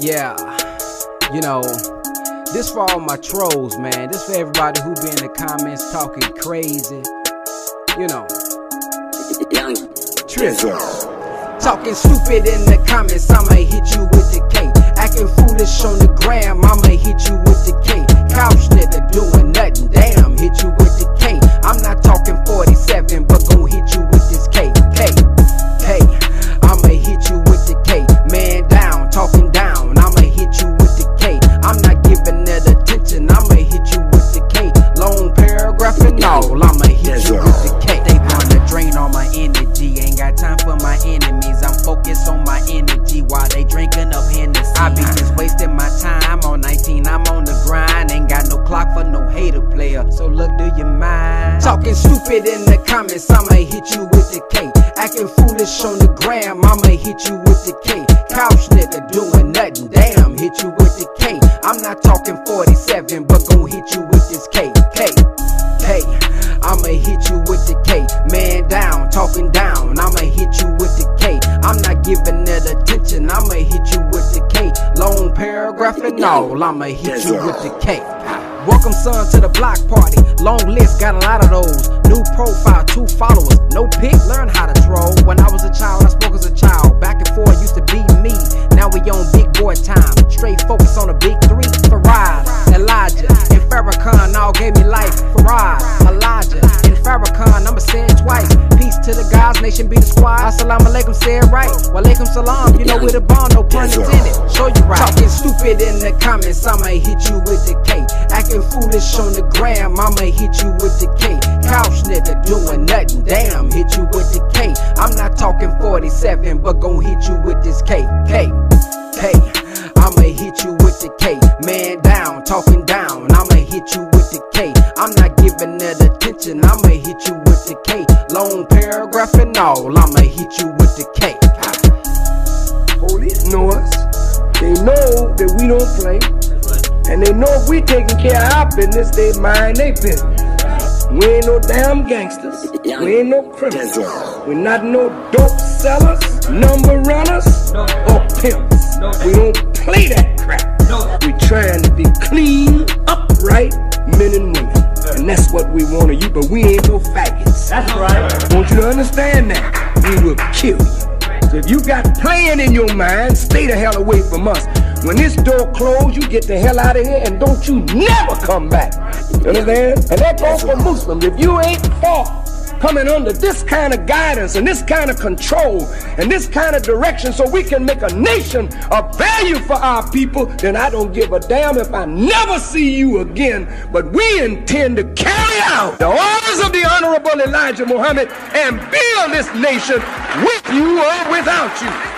Yeah, you know, this for all my trolls, man. This for everybody who be in the comments talking crazy. You know, Young Trizzle. Talking stupid in the comments, I'ma hit you with the K. Acting foolish on the gram, I'ma hit you with the K. Couch nigga doing nothing, damn, hit you with the K. I'm not talking 47, but gon' hit you with this K. K. K. I'ma hit you I'ma hit you with the K. Man down, talking down. I'ma hit you with the K. I'm not giving it attention. I'ma hit you with the K. Long paragraph and all. I'ma hit you with the K. Welcome son to the block party. Long list, got a lot of those. New profile, two followers. No pic, learn how to troll. When I was a child, I spoke as a child. Back and forth used to be. Now we on big boy time. Straight focus on the big three. Fard, Elijah, and Farrakhan all gave me life. Fard, Elijah, Farrakhan, I'ma say it twice. Peace to the gods, nation be the squad. Assalamu alaikum, say it right. Walaikum salam, you know we the bomb, no pun intended. Show you right. Talking stupid in the comments, I'ma hit you with the K. Acting foolish on the gram, I'ma hit you with the K. Couch nigga doing nothing, damn, hit you with the K. I'm not talking 47, but gon' hit you with this K. K. K. I'ma hit you with the K. Man down, talking down. I'ma hit you with the K. I'm not giving it attention. I'ma hit you with the K. Long paragraph and all. I'ma hit you with the K. Police know us. They know that we don't play. And they know if we taking care of our business, they mind they business. We ain't no damn gangsters. We ain't no criminals. we not no dope sellers, number runners, or pimps. We don't play that crap. We trying to be clean, upright men and women. And that's what we want of you, but we ain't no faggots. That's right. I want you to understand that. We will kill you. So if you got playing in your mind, stay the hell away from us. When this door closed, you get the hell out of here and don't you never come back. You understand? And that goes for Muslims. If you ain't for coming under this kind of guidance and this kind of control and this kind of direction so we can make a nation of value for our people, then I don't give a damn if I never see you again. But we intend to carry out the orders of the Honorable Elijah Muhammad and build this nation with you or without you.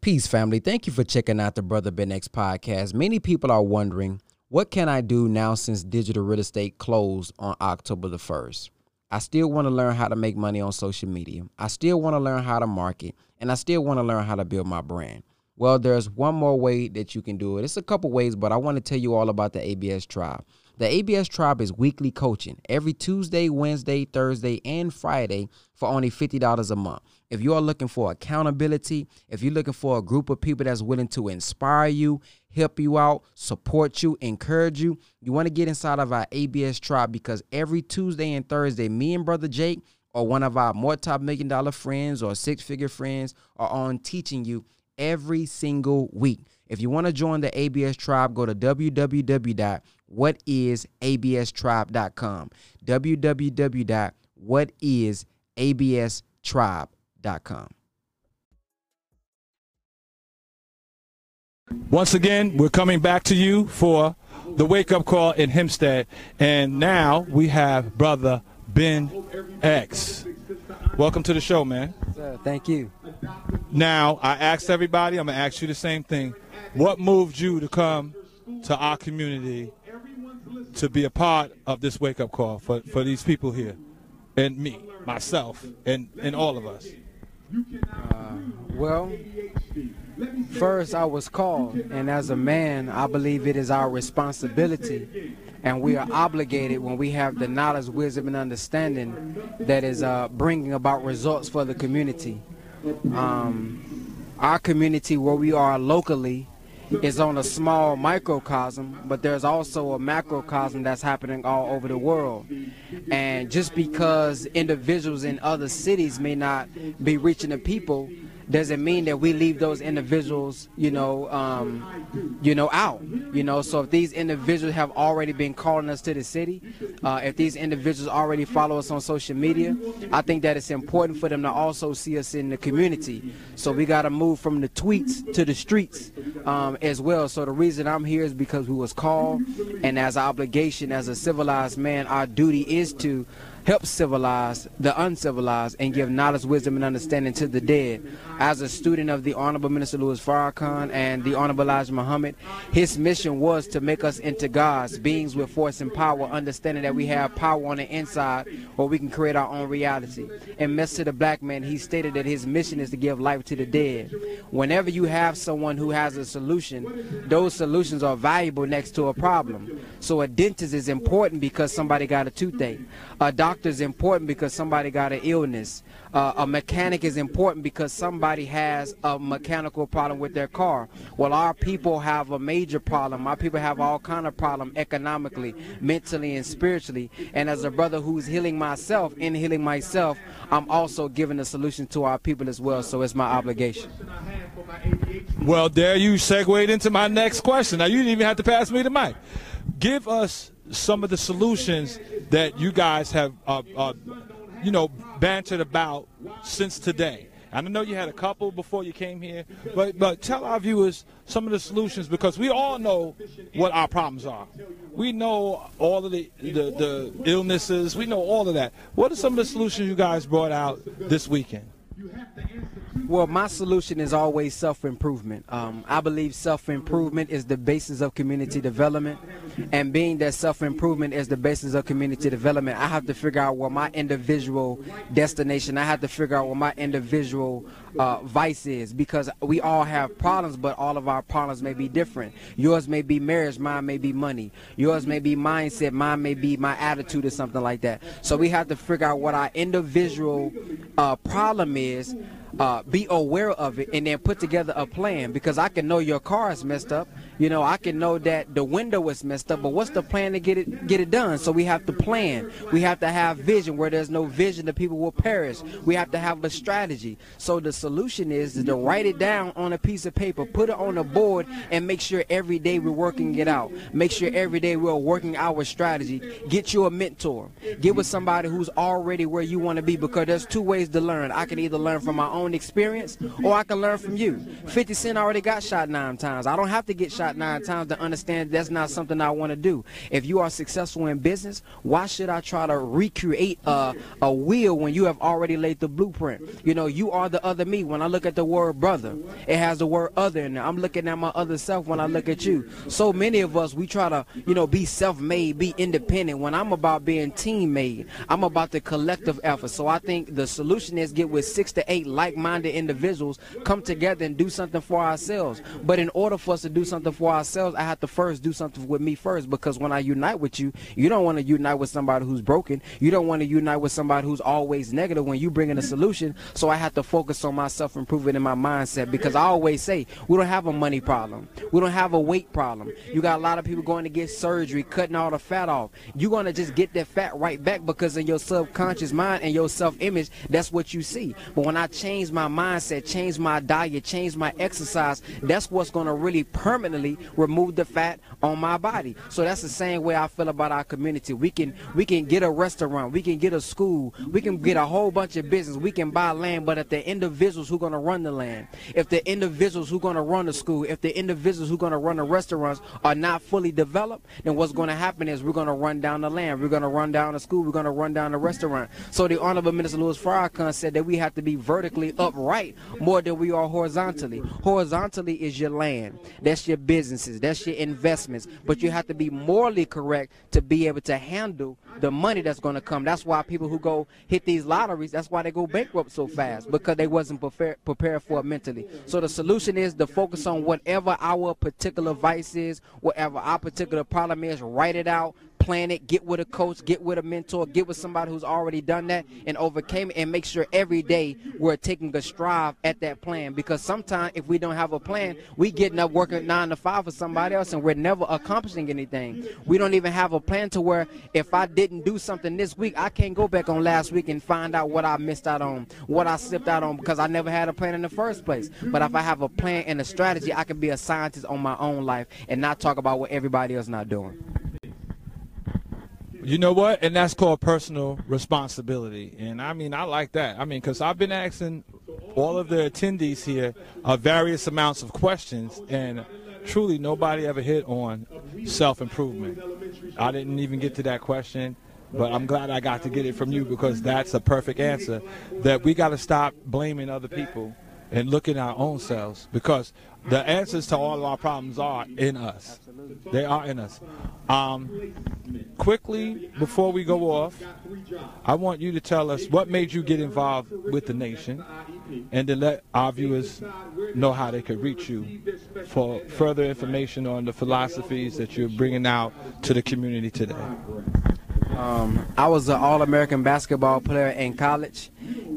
Peace, family. Thank you for checking out the Brother Ben X podcast. Many people are wondering, what can I do now since digital real estate closed on October the 1st? I still want to learn how to make money on social media. I still want to learn how to market, and I still want to learn how to build my brand. Well, there's one more way that you can do it. It's a couple ways, but I want to tell you all about the ABS Tribe. The ABS Tribe is weekly coaching every Tuesday, Wednesday, Thursday, and Friday for only $50 a month. If you are looking for accountability, if you're looking for a group of people that's willing to inspire you, help you out, support you, encourage you, you want to get inside of our ABS Tribe because every Tuesday and Thursday, me and Brother Jake or one of our more top million dollar friends or six figure friends are on teaching you every single week. If you want to join the ABS tribe, go to www.whatisaBStribe.com. www.whatisaBStribe.com. Once again, we're coming back to you for the wake up call in Hempstead. And now we have brother Ben X. Welcome to the show, man. Sir, thank you. Now, I asked everybody, I'm going to ask you the same thing. What moved you to come to our community to be a part of this wake up call for, for these people here? And me, myself, and, and all of us. Well, first I was called, and as a man, I believe it is our responsibility and we are obligated when we have the knowledge, wisdom, and understanding that is uh, bringing about results for the community. Um, our community, where we are locally, is on a small microcosm, but there's also a macrocosm that's happening all over the world. And just because individuals in other cities may not be reaching the people doesn't mean that we leave those individuals, you know, um, you know, out. You know, so if these individuals have already been calling us to the city, uh, if these individuals already follow us on social media, I think that it's important for them to also see us in the community. So we got to move from the tweets to the streets um, as well. So the reason I'm here is because we was called, and as an obligation, as a civilized man, our duty is to help civilize the uncivilized and give knowledge, wisdom, and understanding to the dead. As a student of the Honorable Minister Louis Farrakhan and the Honorable Elijah Muhammad, his mission was to make us into gods, beings with force and power, understanding that we have power on the inside where we can create our own reality. And to the Black Man, he stated that his mission is to give life to the dead. Whenever you have someone who has a solution, those solutions are valuable next to a problem. So a dentist is important because somebody got a toothache. A doctor is important because somebody got an illness. Uh, a mechanic is important because somebody has a mechanical problem with their car. Well, our people have a major problem. Our people have all kind of problem economically, mentally, and spiritually. And as a brother who's healing myself, in healing myself, I'm also giving a solution to our people as well. So it's my obligation. Well, there you segued into my next question. Now you didn't even have to pass me the mic. Give us some of the solutions that you guys have, uh, uh, you know, bantered about since today. I know you had a couple before you came here, but but tell our viewers some of the solutions because we all know what our problems are. We know all of the, the, the illnesses. We know all of that. What are some of the solutions you guys brought out this weekend? Well, my solution is always self improvement. Um, I believe self improvement is the basis of community development. And being that self improvement is the basis of community development, I have to figure out what my individual destination, I have to figure out what my individual uh, vice is because we all have problems, but all of our problems may be different. Yours may be marriage, mine may be money. Yours may be mindset, mine may be my attitude or something like that. So we have to figure out what our individual uh, problem is uh, be aware of it and then put together a plan because I can know your car is messed up. You know, I can know that the window is messed up, but what's the plan to get it get it done? So we have to plan. We have to have vision. Where there's no vision, the people will perish. We have to have a strategy. So the solution is to write it down on a piece of paper, put it on a board, and make sure every day we're working it out. Make sure every day we're working our strategy. Get you a mentor. Get with somebody who's already where you want to be because there's two ways to learn. I can either learn from my own experience or I can learn from you. 50 Cent already got shot nine times. I don't have to get shot shot nine times to understand that's not something I want to do. If you are successful in business, why should I try to recreate a, a wheel when you have already laid the blueprint? You know, you are the other me. When I look at the word brother, it has the word other in there. I'm looking at my other self when I look at you. So many of us, we try to, you know, be self-made, be independent. When I'm about being team-made, I'm about the collective effort. So I think the solution is get with six to eight like-minded individuals, come together and do something for ourselves. But in order for us to do something for ourselves, I have to first do something with me first because when I unite with you, you don't want to unite with somebody who's broken. You don't want to unite with somebody who's always negative when you bring in a solution. So I have to focus on myself improving in my mindset because I always say we don't have a money problem. We don't have a weight problem. You got a lot of people going to get surgery, cutting all the fat off. You're going to just get that fat right back because in your subconscious mind and your self-image, that's what you see. But when I change my mindset, change my diet, change my exercise, that's what's going to really permanently remove the fat on my body. So that's the same way I feel about our community. We can we can get a restaurant, we can get a school, we can get a whole bunch of business, we can buy land, but if the individuals who are gonna run the land, if the individuals who are gonna run the school, if the individuals who are gonna run the restaurants are not fully developed, then what's gonna happen is we're gonna run down the land, we're gonna run down the school, we're gonna run down the restaurant. So the Honorable Minister Louis Farrakhan said that we have to be vertically upright more than we are horizontally. Horizontally is your land. That's your business businesses, that's your investments. But you have to be morally correct to be able to handle the money that's going to come. That's why people who go hit these lotteries, that's why they go bankrupt so fast because they wasn't prepared prepared for it mentally. So the solution is to focus on whatever our particular vice is, whatever our particular problem is, write it out, plan it, get with a coach, get with a mentor, get with somebody who's already done that and overcame it, and make sure every day we're taking a strive at that plan. Because sometimes if we don't have a plan, we getting up working nine to five for somebody else, and we're never accomplishing anything. We don't even have a plan to where if I didn't do something this week, I can't go back on last week and find out what I missed out on, what I slipped out on, because I never had a plan in the first place. But if I have a plan and a strategy, I can be a scientist on my own life and not talk about what everybody else not doing. You know what? And that's called personal responsibility. And I mean, I like that. I mean, because I've been asking all of the attendees here uh, various amounts of questions, and truly nobody ever hit on self improvement. I didn't even get to that question, but I'm glad I got to get it from you because that's a perfect answer. That we got to stop blaming other people and look at our own selves because the answers to all of our problems are in us. They are in us. Um, quickly, before we go off, I want you to tell us what made you get involved with the nation and to let our viewers know how they could reach you for further information on the philosophies that you're bringing out to the community today. Um, I was an All-American basketball player in college,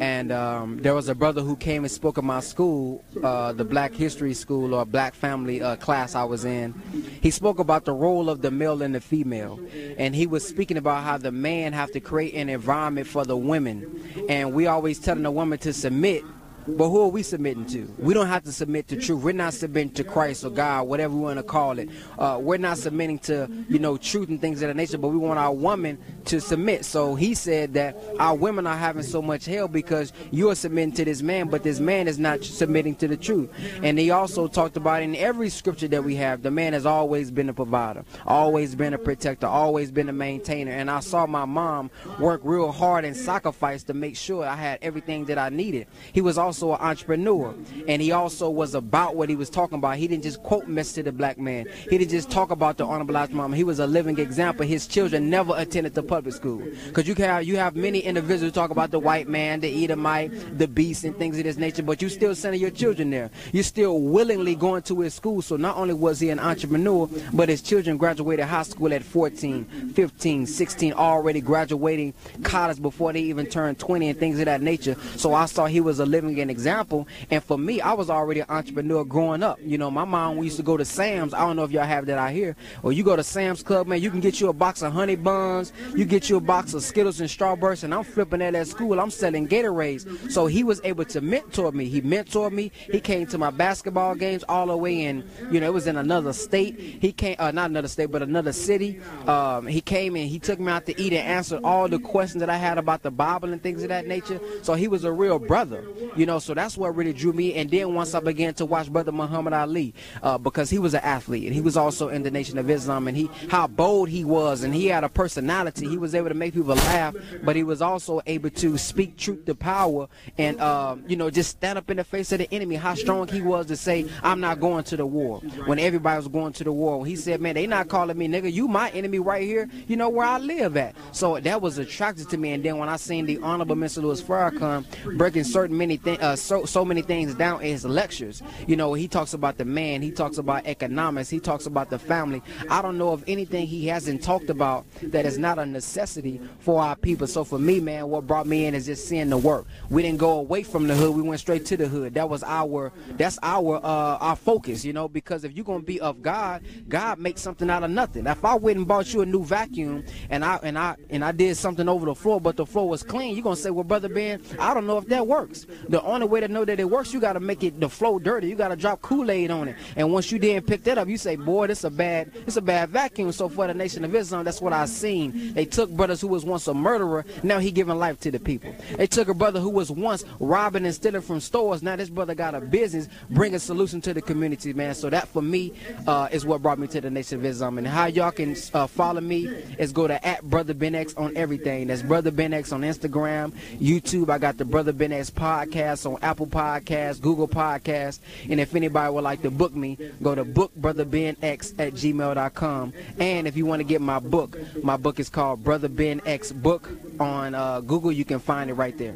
and um, there was a brother who came and spoke at my school, uh, the Black History School or Black Family uh, class I was in. He spoke about the role of the male and the female, and he was speaking about how the man have to create an environment for the women, and we always telling the woman to submit but who are we submitting to? We don't have to submit to truth. We're not submitting to Christ or God, whatever we want to call it. Uh, we're not submitting to, you know, truth and things of that nature, but we want our woman to submit. So he said that our women are having so much hell because you are submitting to this man, but this man is not submitting to the truth. And he also talked about in every scripture that we have, the man has always been a provider, always been a protector, always been a maintainer. And I saw my mom work real hard and sacrifice to make sure I had everything that I needed. He was also an entrepreneur, and he also was about what he was talking about. He didn't just quote Mr. the black man. He didn't just talk about the honorable Elijah. He was a living example. His children never attended the public school because you have you have many individuals talk about the white man, the Edomite, the beast, and things of this nature, but you still sending your children there. You're still willingly going to his school. So not only was he an entrepreneur, but his children graduated high school at 14, 15, 16, already graduating college before they even turned 20 and things of that nature. So I saw he was a living example. And for me, I was already an entrepreneur growing up. You know, my mom we used to go to Sam's. I don't know if y'all have that out here. Or you go to Sam's Club, man, you can get you a box of honey buns, you get you a box of Skittles and Starbursts, and I'm flipping that at school. I'm selling Gatorades. So he was able to mentor me. He mentored me. He came to my basketball games all the way in, you know, it was in another state. He came, uh, not another state, but another city. Um, he came and he took me out to eat and answered all the questions that I had about the Bible and things of that nature. So he was a real brother, you know know, so that's what really drew me. And then once I began to watch Brother Muhammad Ali, uh, because he was an athlete and he was also in the Nation of Islam, and he how bold he was, and he had a personality. He was able to make people laugh, but he was also able to speak truth to power, and uh, you know, just stand up in the face of the enemy. How strong he was to say, "I'm not going to the war." When everybody was going to the war, he said, "Man, they not calling me nigga. You my enemy right here. You know where I live at." So that was attractive to me. And then when I seen the Honorable Mr. Louis Farrakhan breaking certain many things uh, so so many things down in his lectures. You know, he talks about the man, he talks about economics, he talks about the family. I don't know of anything he hasn't talked about that is not a necessity for our people. So for me, man, what brought me in is just seeing the work. We didn't go away from the hood; we went straight to the hood. That was our that's our uh, our focus, you know. Because if you're gonna be of God, God makes something out of nothing. If I went and bought you a new vacuum and I and I and I did something over the floor, but the floor was clean, you're gonna say, "Well, brother Ben, I don't know if that works." The only way to know that it works, you got to make it the flow dirty. You got to drop Kool-Aid on it. And once you didn't pick that up, you say, boy, this a bad, it's a bad vacuum. So for the Nation of Islam, that's what I seen. They took brothers who was once a murderer, now he giving life to the people. They took a brother who was once robbing and stealing from stores. Now this brother got a business, bring a solution to the community, man. So that for me uh, is what brought me to the Nation of Islam. And how y'all can uh, follow me is go to at Brother Ben X on everything. That's Brother Ben X on Instagram, YouTube. I got the Brother Ben X podcast on Apple Podcast. Podcast, Google Podcast. And if anybody would like to book me, go to bookbrotherbenx at gmail.com. And if you want to get my book, my book is called called Brother Ben X book on uh, Google. You can find it right there.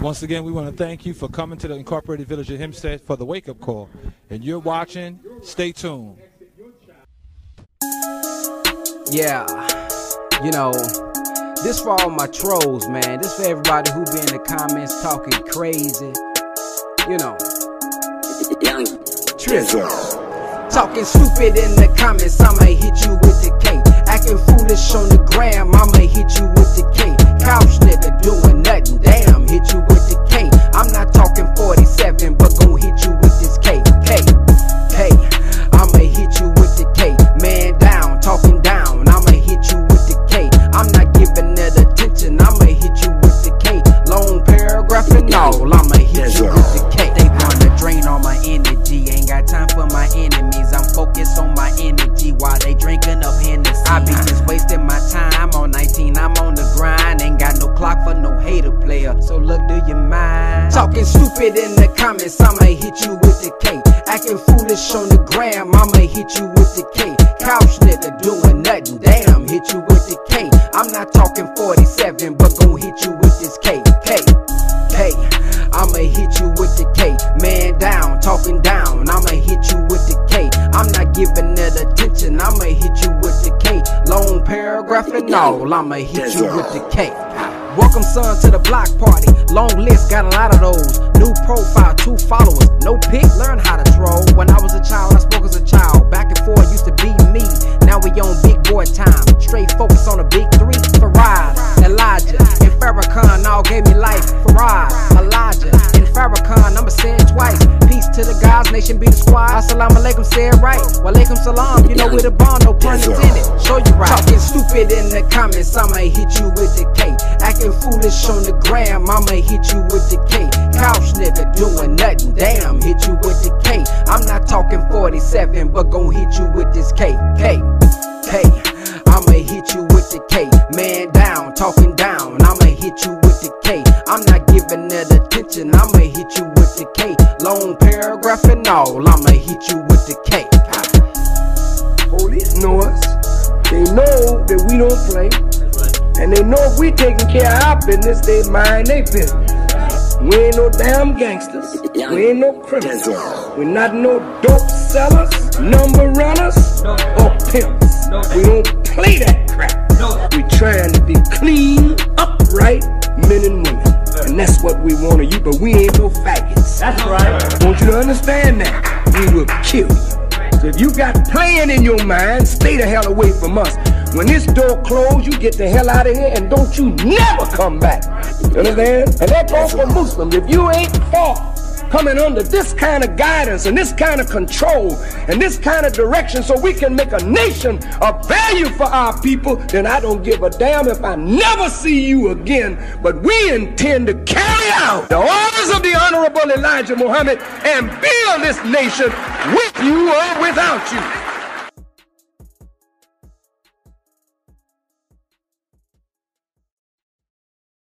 Once again, we want to thank you for coming to the Incorporated Village of Hempstead for the wake up call. And you're watching, stay tuned. Yeah, you know, this for all my trolls, man. This for everybody who be in the comments talking crazy. You know, Young Trizzle. Talking stupid in the comments, I'ma hit you with the K. Acting foolish on the gram, I'ma hit you with the K. Couch nigga doing nothing, damn, hit you with the K. I'm not talking 47, but gon' hit you with this K. K. K. 47, but gon' hit you with this K. K. K. I'ma hit you with the K. Man down, talking down. I'ma hit you with the K. I'm not giving it attention. I'ma hit you with the K. Long paragraph and all. I'ma hit you with the K. Welcome son to the block party. Long list, got a lot of those. New profile, two followers. No pic, learn how to troll. When I was a child, I spoke as a child. Forth used to be me. Now we on big boy time. Straight focus on the big three. Fard, Elijah, and Farrakhan all gave me life. Fard, Elijah, nation be the squad. Assalamu alaikum, say it right. Walaikum salam, you know we the bond, no pun intended. Show you right. Talking stupid in the comments, I'ma hit you with the K. Acting foolish on the gram, I'ma hit you with the K. Couch nigga doing nothing, damn, hit you with the K. I'm not talking 47, but gon' hit you with this K. K. K. I'ma hit you with the K. Man down, talking down. I'ma hit you with the K. I'm not giving that attention. I'ma hit you with the K. Long paragraph and all. I'ma hit you with the K. Police know us. They know that we don't play. And they know if we taking care of our business, they mind their business. We ain't no damn gangsters. We ain't no criminals. We're not no dope sellers, number runners, or pimps. We don't play that crap. We trying to be clean, upright men and women. And that's what we want of you, but we ain't no faggots. That's right. want you to understand that. We will kill you. So if you got playing in your mind, stay the hell away from us. When this door closed, you get the hell out of here and don't you never come back. You understand? And that goes for Muslims. If you ain't fought coming under this kind of guidance and this kind of control and this kind of direction so we can make a nation of value for our people, then I don't give a damn if I never see you again. But we intend to carry out the orders of the Honorable Elijah Muhammad and build this nation with you or without you.